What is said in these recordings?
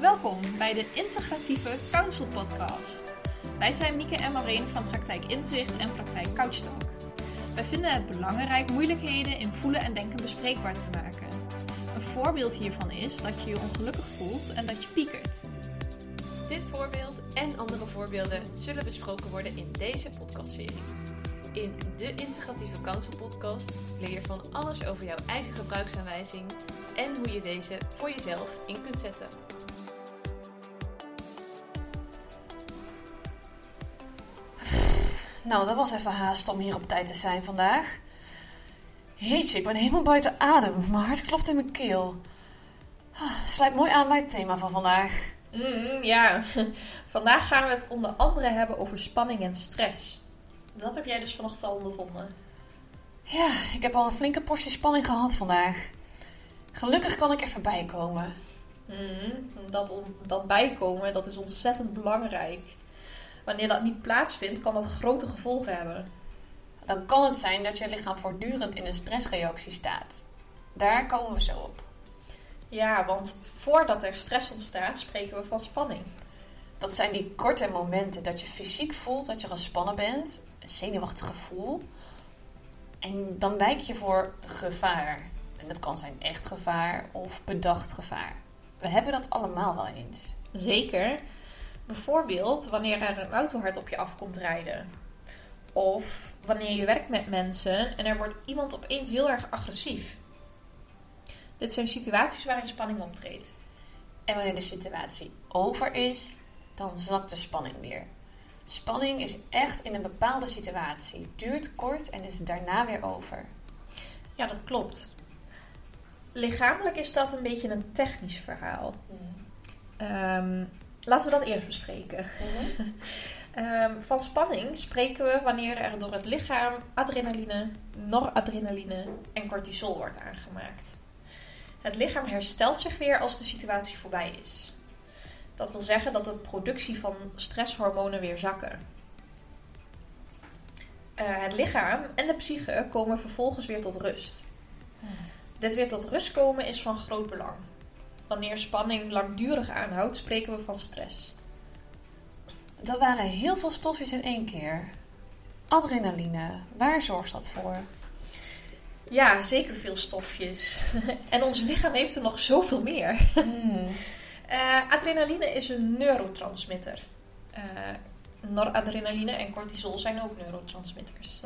Welkom bij de Integratieve Counsel Podcast. Wij zijn Mieke en Maureen van Praktijk Inzicht en Praktijk Couchtalk. Wij vinden het belangrijk moeilijkheden in voelen en denken bespreekbaar te maken. Een voorbeeld hiervan is dat je je ongelukkig voelt en dat je piekert. Dit voorbeeld en andere voorbeelden zullen besproken worden in deze podcastserie. In de Integratieve Counsel Podcast leer je van alles over jouw eigen gebruiksaanwijzing en hoe je deze voor jezelf in kunt zetten. Nou, dat was even haast om hier op tijd te zijn vandaag. Jeetje, ik ben helemaal buiten adem. Mijn hart klopt in mijn keel. Ah, Sluit mooi aan bij het thema van vandaag. Mm, ja, vandaag gaan we het onder andere hebben over spanning en stress. Dat heb jij dus vanochtend al ondervonden. Ja, ik heb al een flinke portie spanning gehad vandaag. Gelukkig kan ik even bijkomen. Mm, dat, dat bijkomen, dat is ontzettend belangrijk. Wanneer dat niet plaatsvindt, kan dat grote gevolgen hebben. Dan kan het zijn dat je lichaam voortdurend in een stressreactie staat. Daar komen we zo op. Ja, want voordat er stress ontstaat, spreken we van spanning. Dat zijn die korte momenten dat je fysiek voelt dat je gespannen bent, een zenuwachtig gevoel. En dan wijk je voor gevaar. En dat kan zijn echt gevaar of bedacht gevaar. We hebben dat allemaal wel eens. Zeker. Bijvoorbeeld wanneer er een auto hard op je afkomt rijden. Of wanneer je werkt met mensen en er wordt iemand opeens heel erg agressief. Dit zijn situaties waarin spanning optreedt. En wanneer de situatie over is, dan zakt de spanning weer. Spanning is echt in een bepaalde situatie, duurt kort en is daarna weer over. Ja, dat klopt. Lichamelijk is dat een beetje een technisch verhaal. Ehm, laten we dat eerst bespreken. Ehm, van spanning spreken we wanneer er door het lichaam adrenaline, noradrenaline en cortisol wordt aangemaakt. Het lichaam herstelt zich weer als de situatie voorbij is. Dat wil zeggen dat de productie van stresshormonen weer zakken. Eh, het lichaam en de psyche komen vervolgens weer tot rust. Dit weer tot rust komen is van groot belang. Wanneer spanning langdurig aanhoudt, spreken we van stress. Dat waren heel veel stofjes in één keer. Adrenaline, waar zorgt dat voor? Ja, zeker veel stofjes. en ons lichaam heeft er nog zoveel meer. Eh, adrenaline is een neurotransmitter. Eh, noradrenaline en cortisol zijn ook neurotransmitters.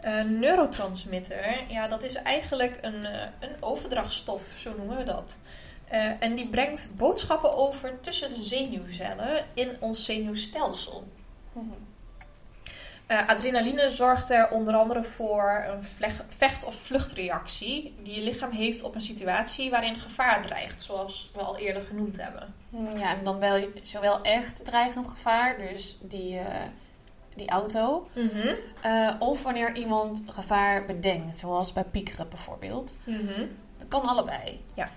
Een neurotransmitter, ja, dat is eigenlijk een, een overdrachtstof, zo noemen we dat. Eh, en die brengt boodschappen over tussen de zenuwcellen in ons zenuwstelsel. Eh, adrenaline zorgt er onder andere voor een vecht- of vluchtreactie die je lichaam heeft op een situatie waarin gevaar dreigt, zoals we al eerder genoemd hebben. Ja, en dan wel zowel echt dreigend gevaar, dus die, eh, die auto, eh, of wanneer iemand gevaar bedenkt, zoals bij piekeren bijvoorbeeld. Dat kan allebei. Ja.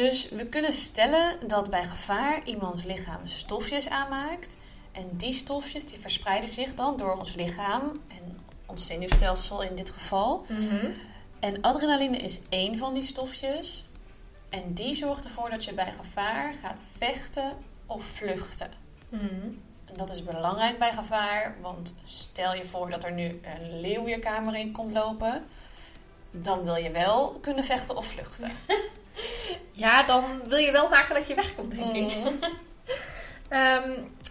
Dus we kunnen stellen dat bij gevaar iemands lichaam stofjes aanmaakt. En die stofjes die verspreiden zich dan door ons lichaam en ons zenuwstelsel in dit geval. En adrenaline is één van die stofjes. En die zorgt ervoor dat je bij gevaar gaat vechten of vluchten. En dat is belangrijk bij gevaar, want stel je voor dat er nu een leeuw je kamer in komt lopen. Dan wil je wel kunnen vechten of vluchten. Ja, dan wil je wel maken dat je wegkomt, denk ik. Ehm,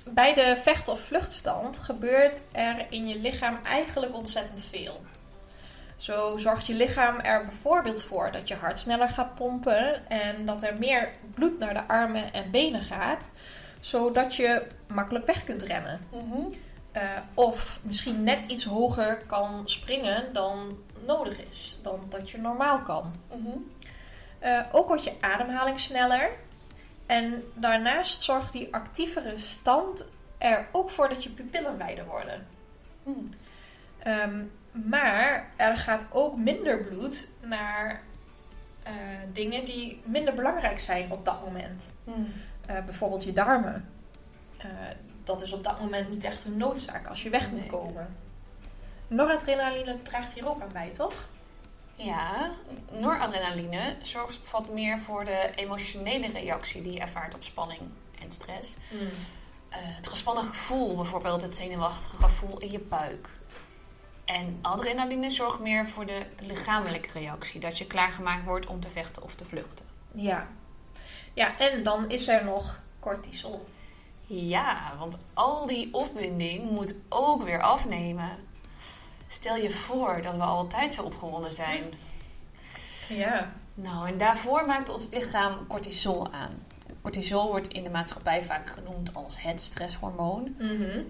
bij de vecht- of vluchtstand gebeurt er in je lichaam eigenlijk ontzettend veel. Zo zorgt je lichaam er bijvoorbeeld voor dat je hart sneller gaat pompen en dat er meer bloed naar de armen en benen gaat, zodat je makkelijk weg kunt rennen. Eh, of misschien net iets hoger kan springen dan nodig is, dan dat je normaal kan. Eh, ook wordt je ademhaling sneller. En daarnaast zorgt die actievere stand er ook voor dat je pupillen wijder worden. Hmm. Ehm, maar er gaat ook minder bloed naar eh, dingen die minder belangrijk zijn op dat moment. Eh, bijvoorbeeld je darmen. Dat is op dat moment niet echt een noodzaak als je weg moet komen. Noradrenaline draagt hier ook aan bij, toch? Ja, noradrenaline zorgt wat meer voor de emotionele reactie die je ervaart op spanning en stress. Mm. Eh, het gespannen gevoel, bijvoorbeeld het zenuwachtige gevoel in je buik. En adrenaline zorgt meer voor de lichamelijke reactie, dat je klaargemaakt wordt om te vechten of te vluchten. Ja. Ja, en dan is er nog cortisol. Ja, want al die opwinding moet ook weer afnemen. Stel je voor dat we altijd zo opgewonden zijn. Ja. Nou, en daarvoor maakt ons lichaam cortisol aan. Cortisol wordt in de maatschappij vaak genoemd als het stresshormoon. Mhm.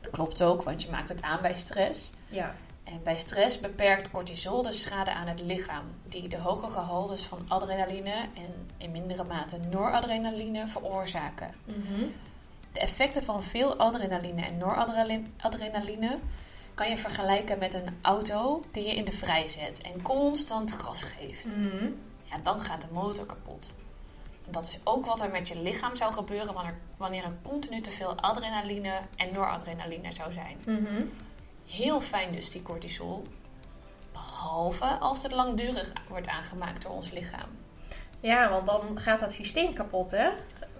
Dat klopt ook, want je maakt het aan bij stress. Ja. En bij stress beperkt cortisol de schade aan het lichaam, die de hoge gehaltes van adrenaline en in mindere mate noradrenaline veroorzaken. Mhm. De effecten van veel adrenaline en noradrenaline kan je vergelijken met een auto die je in de vrij zet en constant gas geeft. Mhm. Ja, dan gaat de motor kapot. Dat is ook wat er met je lichaam zou gebeuren wanneer, wanneer er continu te veel adrenaline en noradrenaline zou zijn. Mhm. Heel fijn dus die cortisol. Behalve als het langdurig wordt aangemaakt door ons lichaam. Ja, want dan gaat dat systeem kapot, hè?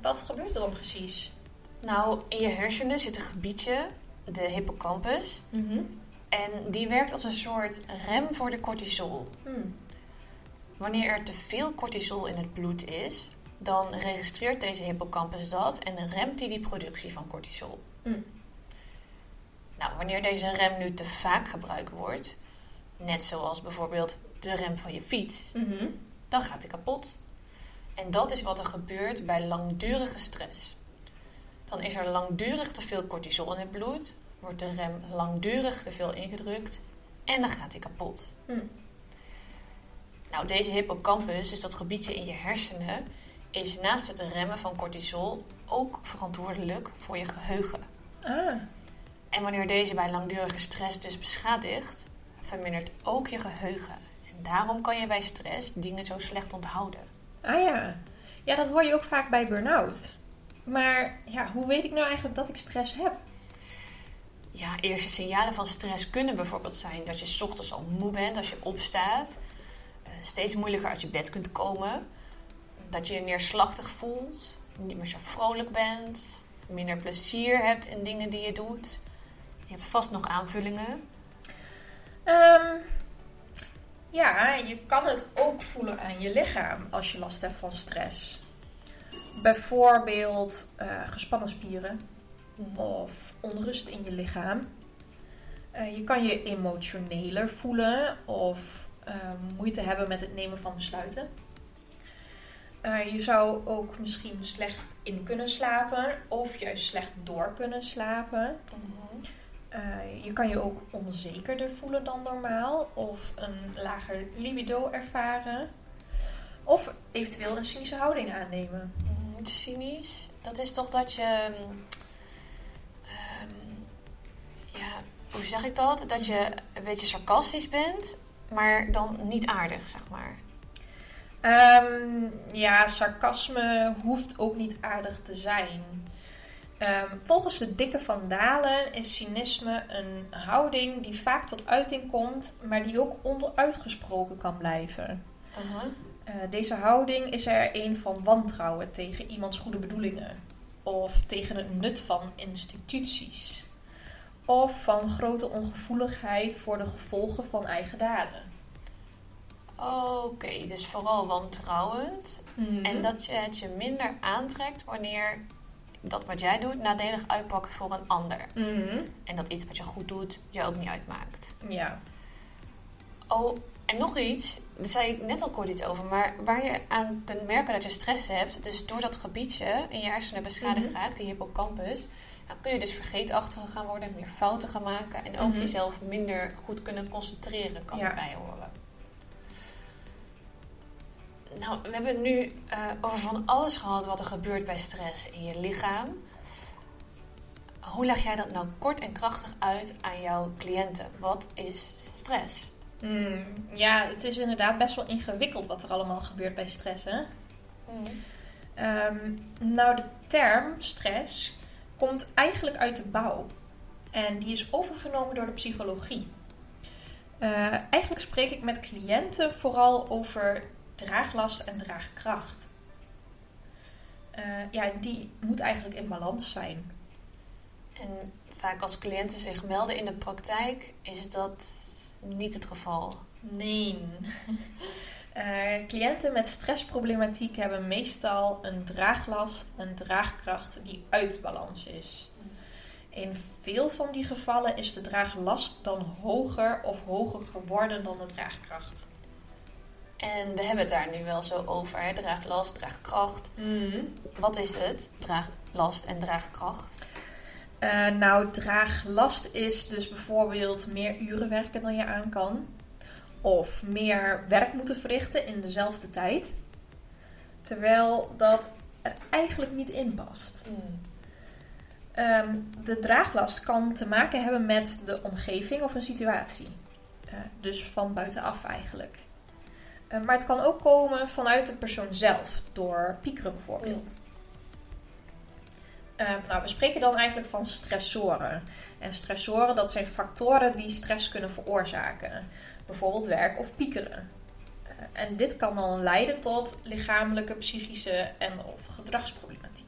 Wat gebeurt er dan precies? Nou, in je hersenen zit een gebiedje, de hippocampus. Mhm. En die werkt als een soort rem voor de cortisol. Mm. Wanneer er te veel cortisol in het bloed is, dan registreert deze hippocampus dat en remt die die productie van cortisol. Mm. Nou, wanneer deze rem nu te vaak gebruikt wordt, net zoals bijvoorbeeld de rem van je fiets, Mhm. dan gaat die kapot. En dat is wat er gebeurt bij langdurige stress. Dan is er langdurig te veel cortisol in het bloed, wordt de rem langdurig te veel ingedrukt en dan gaat die kapot. Mm. Nou, deze hippocampus, dus dat gebiedje in je hersenen, is naast het remmen van cortisol ook verantwoordelijk voor je geheugen. Ah. En wanneer deze bij langdurige stress dus beschadigt, vermindert ook je geheugen. En daarom kan je bij stress dingen zo slecht onthouden. Ah ja. Ja, dat hoor je ook vaak bij burn-out. Maar ja, hoe weet ik nou eigenlijk dat ik stress heb? Ja, eerste signalen van stress kunnen bijvoorbeeld zijn dat je 's ochtends al moe bent als je opstaat, eh, steeds moeilijker uit je bed kunt komen, dat je je neerslachtig voelt, niet meer zo vrolijk bent, minder plezier hebt in dingen die je doet. Je hebt vast nog aanvullingen. Ehm, ja, je kan het ook voelen aan je lichaam als je last hebt van stress. Bijvoorbeeld eh, gespannen spieren of onrust in je lichaam. Eh, je kan je emotioneler voelen of eh, moeite hebben met het nemen van besluiten. Je zou ook misschien slecht in kunnen slapen of juist slecht door kunnen slapen. Je kan je ook onzekerder voelen dan normaal of een lager libido ervaren. Of eventueel een cynische houding aannemen. Cynisch, dat is toch dat je. ehm, ja, hoe zeg ik dat? Dat je een beetje sarcastisch bent, maar dan niet aardig, zeg maar. Ehm, ja, sarcasme hoeft ook niet aardig te zijn. Ehm, volgens de dikke van Dalen is cynisme een houding die vaak tot uiting komt, maar die ook onderuitgesproken kan blijven. Eh, deze houding is er een van wantrouwen tegen iemands goede bedoelingen, of tegen het nut van instituties, of van grote ongevoeligheid voor de gevolgen van eigen daden. Oké, dus vooral wantrouwend. En dat je het je minder aantrekt wanneer dat wat jij doet nadelig uitpakt voor een ander. Mhm. En dat iets wat je goed doet je ook niet uitmaakt. Ja. Oh, en nog iets, daar zei ik net al kort iets over, maar waar je aan kunt merken dat je stress hebt, dus door dat gebiedje in je hersenen beschadigd Mhm. raakt, die hippocampus, dan kun je dus vergeetachtiger gaan worden, meer fouten gaan maken en ook Mhm. jezelf minder goed kunnen concentreren, kan Ja. erbij horen. Nou, we hebben het nu eh, over van alles gehad wat er gebeurt bij stress in je lichaam. Hoe leg jij dat nou kort en krachtig uit aan jouw cliënten? Wat is stress? Mm, ja, het is inderdaad best wel ingewikkeld wat er allemaal gebeurt bij stress. Hè? Ehm, nou, de term stress komt eigenlijk uit de bouw. En die is overgenomen door de psychologie. Uh, eigenlijk spreek ik met cliënten vooral over draaglast en draagkracht. Uh, ja, die moet eigenlijk in balans zijn. En vaak als cliënten zich melden in de praktijk, is dat niet het geval. Nee. Uh, cliënten met stressproblematiek hebben meestal een draaglast en draagkracht die uit balans is. In veel van die gevallen is de draaglast dan hoger of hoger geworden dan de draagkracht. En we hebben het daar nu wel zo over, hè? draaglast, draagkracht. Mm. Wat is het, draaglast en draagkracht? Uh, nou, draaglast is dus bijvoorbeeld meer uren werken dan je aan kan. Of meer werk moeten verrichten in dezelfde tijd. Terwijl dat er eigenlijk niet in past. Mm. Um, de draaglast kan te maken hebben met de omgeving of een situatie. Uh, dus van buitenaf eigenlijk. Uh, maar het kan ook komen vanuit de persoon zelf, door piekeren bijvoorbeeld. Uh, nou, we spreken dan eigenlijk van stressoren. En stressoren, dat zijn factoren die stress kunnen veroorzaken. Bijvoorbeeld werk of piekeren. en dit kan dan leiden tot lichamelijke, psychische en of gedragsproblematiek.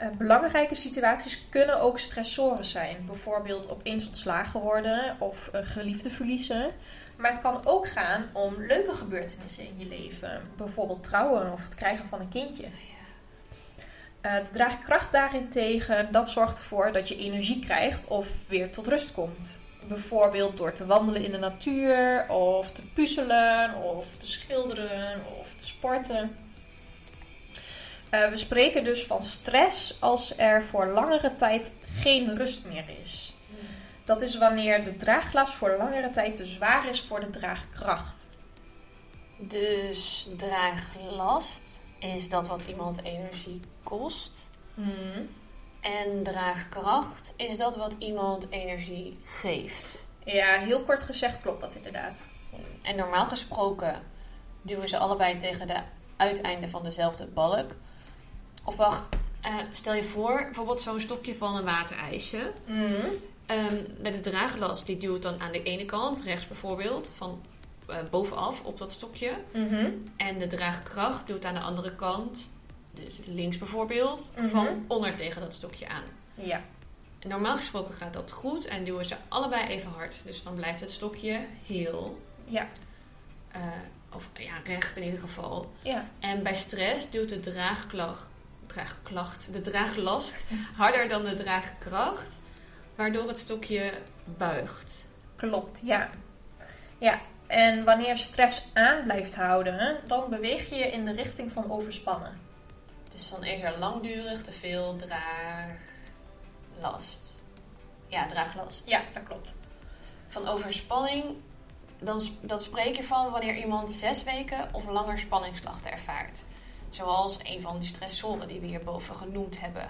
Uh, belangrijke situaties kunnen ook stressoren zijn. Bijvoorbeeld opeens ontslagen worden of een geliefde verliezen. Maar het kan ook gaan om leuke gebeurtenissen in je leven. Bijvoorbeeld trouwen of het krijgen van een kindje. De draagkracht daarentegen, dat zorgt ervoor dat je energie krijgt of weer tot rust komt. Bijvoorbeeld door te wandelen in de natuur, of te puzzelen, of te schilderen, of te sporten. Uh, we spreken dus van stress als er voor langere tijd geen rust meer is. Dat is wanneer de draaglast voor langere tijd te zwaar is voor de draagkracht. Dus draaglast is dat wat iemand energie kost. Mm. En draagkracht is dat wat iemand energie geeft. Ja, heel kort gezegd klopt dat inderdaad. En normaal gesproken duwen ze allebei tegen de uiteinden van dezelfde balk. Of wacht, uh, stel je voor, bijvoorbeeld zo'n stokje van een waterijsje. Mm. Um, met de draaglast, die duwt dan aan de ene kant, rechts bijvoorbeeld, van uh, bovenaf op dat stokje. Mm -hmm. En de draagkracht doet aan de andere kant, dus links bijvoorbeeld, Mhm. van onder tegen dat stokje aan. Ja. En normaal gesproken gaat dat goed en duwen ze allebei even hard. Dus dan blijft het stokje heel, Ja. uh, of ja, recht in ieder geval. Ja. En bij stress duwt de draagklacht, draagklacht, de draaglast harder dan de draagkracht, waardoor het stokje buigt. Klopt, ja. Ja, en wanneer stress aan blijft houden, dan beweeg je je in de richting van overspannen. Dus dan is er langdurig te veel draaglast. Ja, draaglast. Ja, dat klopt. Van overspanning, dan, dat spreek je van wanneer iemand zes weken of langer spanningsklachten ervaart. Zoals een van de stressoren die we hierboven genoemd hebben.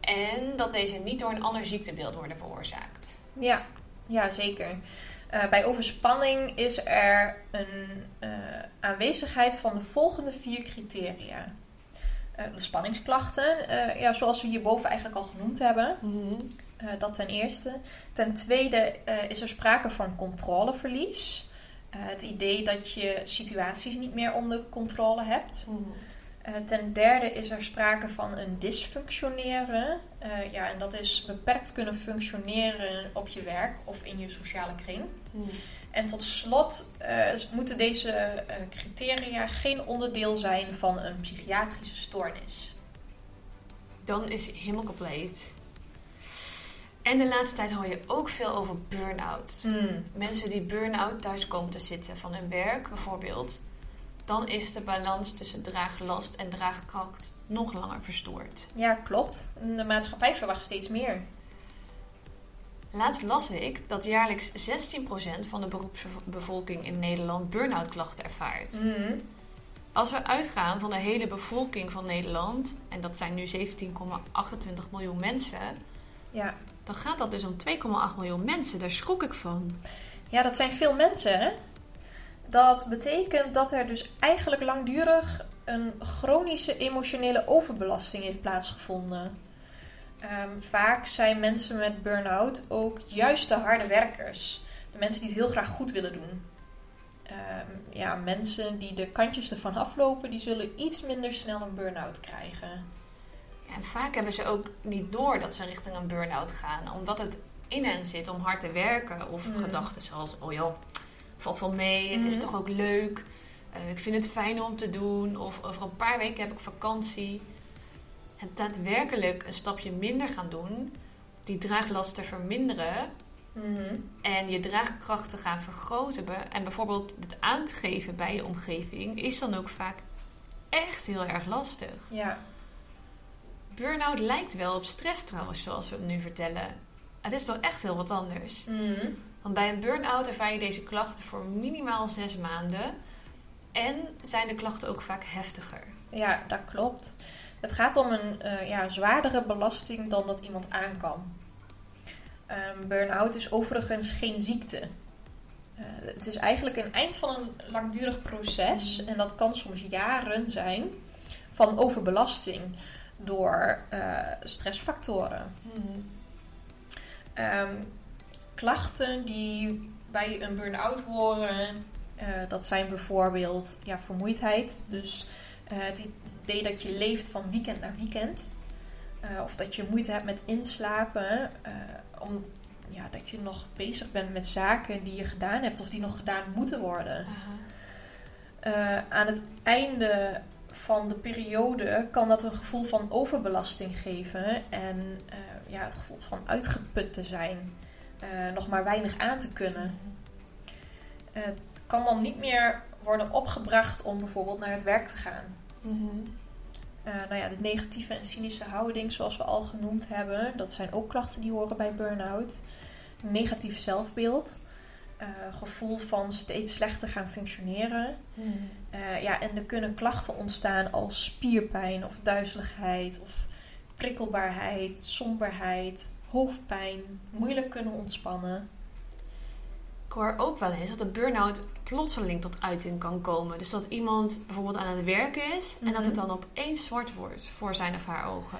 En dat deze niet door een ander ziektebeeld worden veroorzaakt. Ja, ja zeker. Uh, bij overspanning is er een uh, aanwezigheid van de volgende vier criteria. Uh, de spanningsklachten, ja, zoals we hierboven eigenlijk al genoemd hebben. Mm -hmm. dat ten eerste. Ten tweede is er sprake van controleverlies. het idee dat je situaties niet meer onder controle hebt. Mm -hmm. Uh, ten derde is er sprake van een dysfunctioneren. Ja, en dat is beperkt kunnen functioneren op je werk of in je sociale kring. Mm. En tot slot uh, moeten deze criteria geen onderdeel zijn van een psychiatrische stoornis. Dan is het helemaal compleet. En de laatste tijd hoor je ook veel over burn-out. Mm. Mensen die burn-out thuis komen te zitten van hun werk bijvoorbeeld dan is de balans tussen draaglast en draagkracht nog langer verstoord. Ja, klopt. De maatschappij verwacht steeds meer. Laatst las ik dat jaarlijks 16% van de beroepsbevolking in Nederland burn-out klachten ervaart. Mm. Als we uitgaan van de hele bevolking van Nederland, en dat zijn nu 17,28 miljoen mensen, ja. dan gaat dat dus om 2,8 miljoen mensen. Daar schrok ik van. Ja, dat zijn veel mensen, hè? Dat betekent dat er dus eigenlijk langdurig een chronische emotionele overbelasting heeft plaatsgevonden. Um, vaak zijn mensen met burn-out ook juist de harde werkers. mensen die het heel graag goed willen doen. Ehm, ja, mensen die de kantjes ervan aflopen, die zullen iets minder snel een burn-out krijgen. Ja, en vaak hebben ze ook niet door dat ze richting een burn-out gaan, omdat het in hen zit om hard te werken. Of Mm. gedachten zoals, oh joh, valt wel mee, het is Mhm. toch ook leuk. Eh, ik vind het fijn om te doen. Of over een paar weken heb ik vakantie. Het daadwerkelijk een stapje minder gaan doen, die draaglasten verminderen Mhm. en je draagkracht te gaan vergroten. En bijvoorbeeld het aan te geven bij je omgeving, is dan ook vaak echt heel erg lastig. Ja, Burnout lijkt wel op stress trouwens, zoals we het nu vertellen. Het is toch echt heel wat anders. Mhm. Want bij een burn-out ervaar je deze klachten voor minimaal zes maanden. En zijn de klachten ook vaak heftiger. ja dat klopt. Het gaat om een eh, ja, zwaardere belasting dan dat iemand aan kan. Ehm, burn-out is overigens geen ziekte. Eh, het is eigenlijk een eind van een langdurig proces. En dat kan soms jaren zijn van overbelasting door eh, stressfactoren. Ehm, klachten die bij een burn-out horen, dat zijn bijvoorbeeld ja, vermoeidheid. Dus eh, het idee dat je leeft van weekend naar weekend. Eh, of dat je moeite hebt met inslapen. eh, om, ja, dat je nog bezig bent met zaken die je gedaan hebt of die nog gedaan moeten worden. Eh, aan het einde van de periode kan dat een gevoel van overbelasting geven en ja, het gevoel van uitgeput te zijn, nog maar weinig aan te kunnen. Eh, het kan dan niet meer worden opgebracht om bijvoorbeeld naar het werk te gaan. Eh, nou ja, de negatieve en cynische houding, zoals we al genoemd hebben, dat zijn ook klachten die horen bij burn-out. Negatief zelfbeeld, eh, gevoel van steeds slechter gaan functioneren. Eh, ja, en er kunnen klachten ontstaan als spierpijn of duizeligheid of prikkelbaarheid, somberheid, hoofdpijn, moeilijk kunnen ontspannen. Hoor ook wel eens dat een burn-out plotseling tot uiting kan komen. Dus dat iemand bijvoorbeeld aan het werken is en dat het dan opeens zwart wordt voor zijn of haar ogen.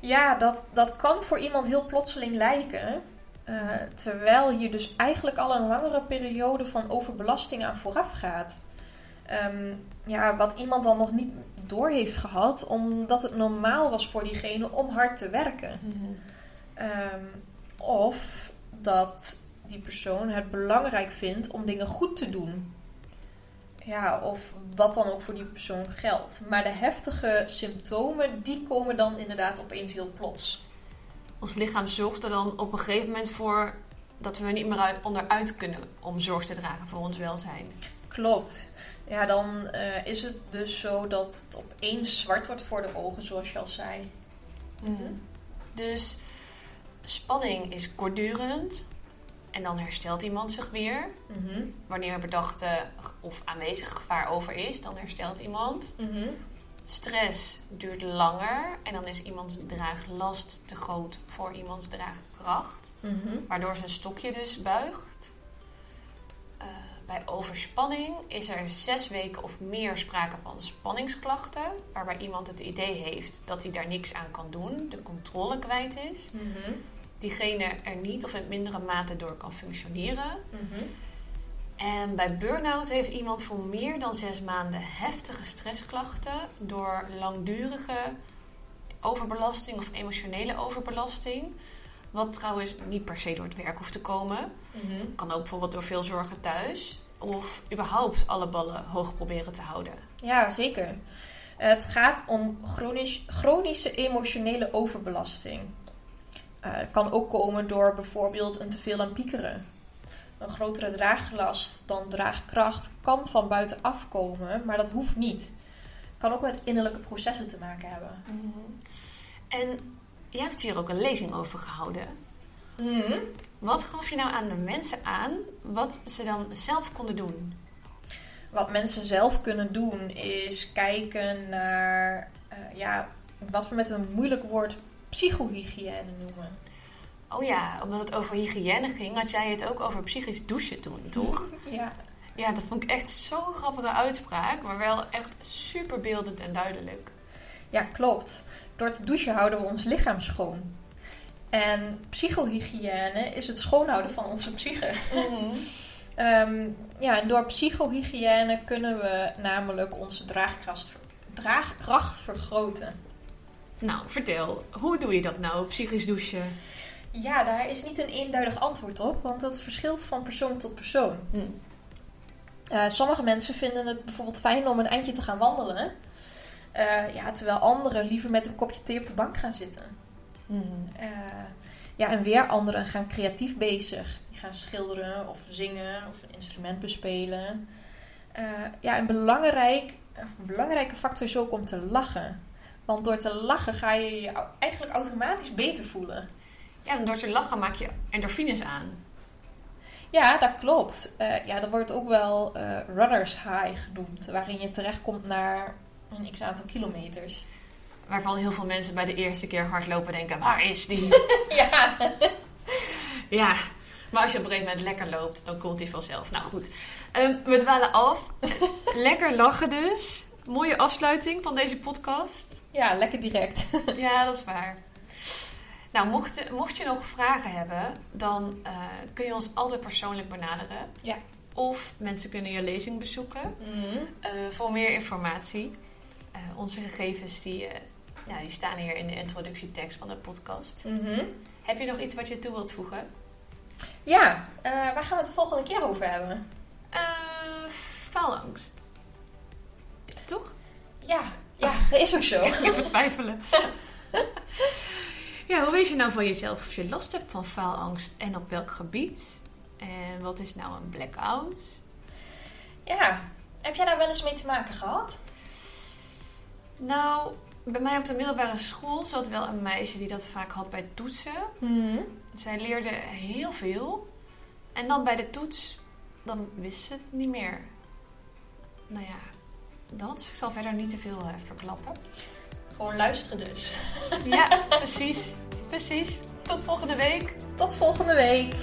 Ja, dat, dat kan voor iemand heel plotseling lijken. eh, terwijl je dus eigenlijk al een langere periode van overbelasting aan vooraf gaat. Ehm, ja, wat iemand dan nog niet door heeft gehad, omdat het normaal was voor diegene om hard te werken. Ehm, of dat die persoon het belangrijk vindt om dingen goed te doen. Ja, of wat dan ook voor die persoon geldt. Maar de heftige symptomen, die komen dan inderdaad opeens heel plots. Ons lichaam zorgt er dan op een gegeven moment voor dat we er niet meer uit- onderuit kunnen om zorg te dragen voor ons welzijn. Klopt. Ja, dan eh, is het dus zo dat het opeens zwart wordt voor de ogen, zoals je al zei. Dus spanning is kortdurend en dan herstelt iemand zich weer. Mhm. Wanneer er bedachte of aanwezig gevaar over is, dan herstelt iemand. Mhm. Stress duurt langer en dan is iemands draaglast te groot voor iemands draagkracht, Mhm. waardoor zijn stokje dus buigt. Eh, bij overspanning is er zes weken of meer sprake van spanningsklachten, waarbij iemand het idee heeft dat hij daar niks aan kan doen, de controle kwijt is, Mhm. Diegene er niet of in mindere mate door kan functioneren. Mhm. En bij burn-out heeft iemand voor meer dan zes maanden heftige stressklachten door langdurige overbelasting of emotionele overbelasting. Wat trouwens niet per se door het werk hoeft te komen. Mhm. Kan ook bijvoorbeeld door veel zorgen thuis. Of überhaupt alle ballen hoog proberen te houden. Ja, zeker. Het gaat om chronisch, chronische emotionele overbelasting. Het kan ook komen door bijvoorbeeld een teveel aan piekeren. Een grotere draaglast dan draagkracht kan van buitenaf komen, maar dat hoeft niet. Kan ook met innerlijke processen te maken hebben. En jij hebt hier ook een lezing over gehouden. Mhm. Wat gaf je nou aan de mensen aan wat ze dan zelf konden doen? Wat mensen zelf kunnen doen is kijken naar eh, ja, wat we met een moeilijk woord psychohygiëne noemen. Oh ja, omdat het over hygiëne ging, had jij het ook over psychisch douchen toen, toch? Ja. Ja, dat vond ik echt zo'n grappige uitspraak, maar wel echt super beeldend en duidelijk. Ja, klopt. Door te douchen houden we ons lichaam schoon. En psychohygiëne is het schoonhouden van onze psyche. Mhm. Ehm, ja, en door psychohygiëne kunnen we namelijk onze draagkracht, draagkracht vergroten. Nou, vertel, hoe doe je dat nou, psychisch douchen? Ja, daar is niet een eenduidig antwoord op, want dat verschilt van persoon tot persoon. Hm. Eh, sommige mensen vinden het bijvoorbeeld fijn om een eindje te gaan wandelen. Eh, ja, terwijl anderen liever met een kopje thee op de bank gaan zitten. Mhm. Eh, ja, en weer anderen gaan creatief bezig. Die gaan schilderen of zingen of een instrument bespelen. Ja, en belangrijk, een belangrijke factor is ook om te lachen. Want door te lachen ga je je eigenlijk automatisch beter voelen. Ja, en door te lachen maak je endorfines aan. Ja, dat klopt. Eh, ja, dat wordt ook wel eh, runners high genoemd. Waarin je terechtkomt naar een x aantal kilometers. Waarvan heel veel mensen bij de eerste keer hardlopen denken, waar is die? ja, ja, maar als je op een gegeven moment lekker loopt, dan komt die vanzelf. Nou goed, Ehm, we dwalen af. lekker lachen dus. Mooie afsluiting van deze podcast. ja, lekker direct. Ja, dat is waar. Nou, mocht, mocht je nog vragen hebben, dan eh, kun je ons altijd persoonlijk benaderen. Ja. Of mensen kunnen je lezing bezoeken. Mhm. Eh, voor meer informatie. Eh, onze gegevens die, ja, die staan hier in de introductietekst van de podcast. Mhm. Heb je nog iets wat je toe wilt voegen? Ja, waar gaan we het de volgende keer over hebben? Faalangst. Toch? Ja, ja, dat is ook zo. Even twijfelen. ja, hoe weet je nou van jezelf of je last hebt van faalangst en op welk gebied? En wat is nou een blackout? Ja, heb jij daar wel eens mee te maken gehad? Nou, bij mij op de middelbare school zat wel een meisje die dat vaak had bij toetsen. Mhm. Zij leerde heel veel. En dan bij de toets, dan wist ze het niet meer. Nou ja, dat. Ik zal verder niet te veel eh, verklappen. Gewoon luisteren dus. Ja, precies. Precies. Tot volgende week. Tot volgende week.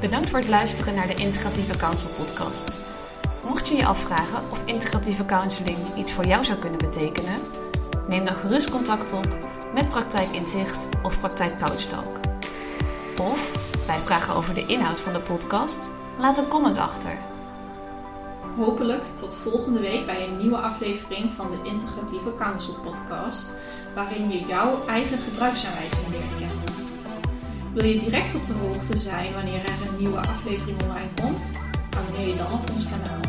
Bedankt voor het luisteren naar de Integratieve Counsel podcast. Mocht je je afvragen of integratieve counseling iets voor jou zou kunnen betekenen, neem dan gerust contact op met Praktijk Inzicht of Praktijk Couchtalk. Of bij vragen over de inhoud van de podcast, laat een comment achter. Hopelijk tot volgende week bij een nieuwe aflevering van de Integratieve Counsel podcast, waarin je jouw eigen gebruiksaanwijzing leert kennen. Wil je direct op de hoogte zijn wanneer er een nieuwe aflevering online komt? Abonneer je dan op ons kanaal.